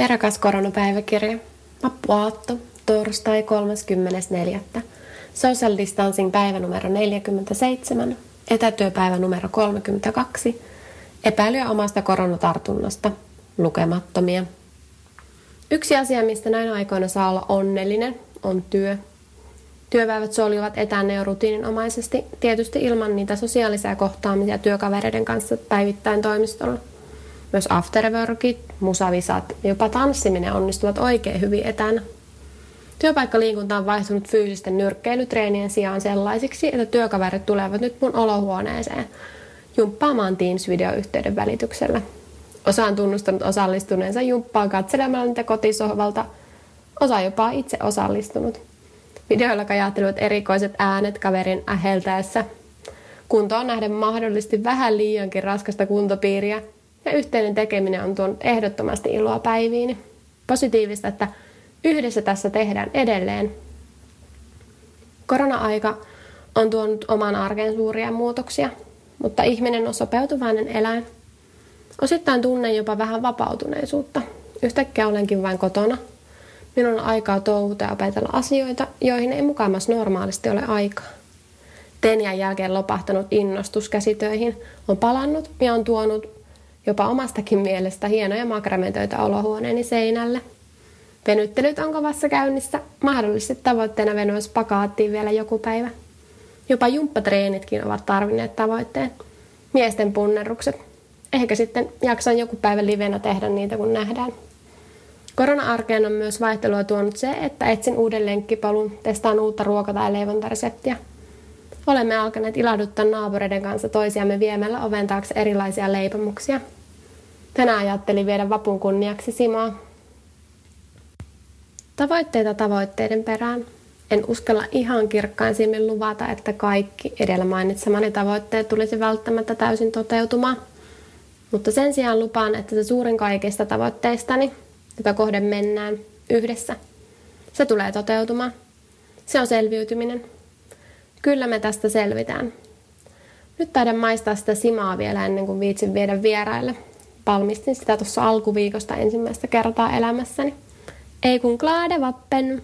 Hei rakas koronapäiväkirja. Vappuaatto, torstai 34. Social distancing päivä numero 47. Etätyöpäivä numero 32. Epäilyä omasta koronatartunnasta. Lukemattomia. Yksi asia, mistä näin aikoina saa olla onnellinen, on työ. Työpäivät solivat etänne jo rutiininomaisesti, tietysti ilman niitä sosiaalisia kohtaamisia työkavereiden kanssa päivittäin toimistolla. Myös afterworkit, musavisat ja jopa tanssiminen onnistuvat oikein hyvin etänä. Työpaikkaliikunta on vaihtunut fyysisten nyrkkeilytreenien sijaan sellaisiksi, että työkaverit tulevat nyt mun olohuoneeseen jumppaamaan Teams-videoyhteyden välityksellä. Osa on tunnustanut osallistuneensa jumppaan katselemalla niitä kotisohvalta, osa jopa itse osallistunut. Videoilla kajattelevat erikoiset äänet kaverin äheltäessä. Kuntoon nähden mahdollisesti vähän liiankin raskasta kuntopiiriä, ja yhteinen tekeminen on tuonut ehdottomasti iloa päiviin. Positiivista, että yhdessä tässä tehdään edelleen. Korona-aika on tuonut oman arken suuria muutoksia, mutta ihminen on sopeutuvainen eläin. Osittain tunnen jopa vähän vapautuneisuutta. Yhtäkkiä olenkin vain kotona. Minun on aikaa touhuta ja opetella asioita, joihin ei mukamas normaalisti ole aikaa. Tenian jälkeen lopahtanut innostus käsitöihin on palannut ja on tuonut jopa omastakin mielestä hienoja makramentöitä olohuoneeni seinälle. Venyttelyt on kovassa käynnissä, mahdollisesti tavoitteena venyä spakaattiin vielä joku päivä. Jopa jumppatreenitkin ovat tarvinneet tavoitteen. Miesten punnerrukset. Ehkä sitten jaksan joku päivä livenä tehdä niitä, kun nähdään. Korona-arkeen on myös vaihtelua tuonut se, että etsin uuden lenkkipolun, testaan uutta ruoka- tai leivontareseptiä – Olemme alkaneet ilahduttaa naapureiden kanssa toisiamme viemällä oven taakse erilaisia leipomuksia. Tänään ajattelin viedä vapun kunniaksi Simoa. Tavoitteita tavoitteiden perään. En uskalla ihan kirkkain silmin luvata, että kaikki edellä mainitsemani tavoitteet tulisi välttämättä täysin toteutumaan. Mutta sen sijaan lupaan, että se suurin kaikista tavoitteistani, jota kohden mennään yhdessä, se tulee toteutumaan. Se on selviytyminen. Kyllä me tästä selvitään. Nyt taidan maistaa sitä simaa vielä ennen kuin viitsin viedä vieraille. Valmistin sitä tuossa alkuviikosta ensimmäistä kertaa elämässäni. Ei kun klaade vappen.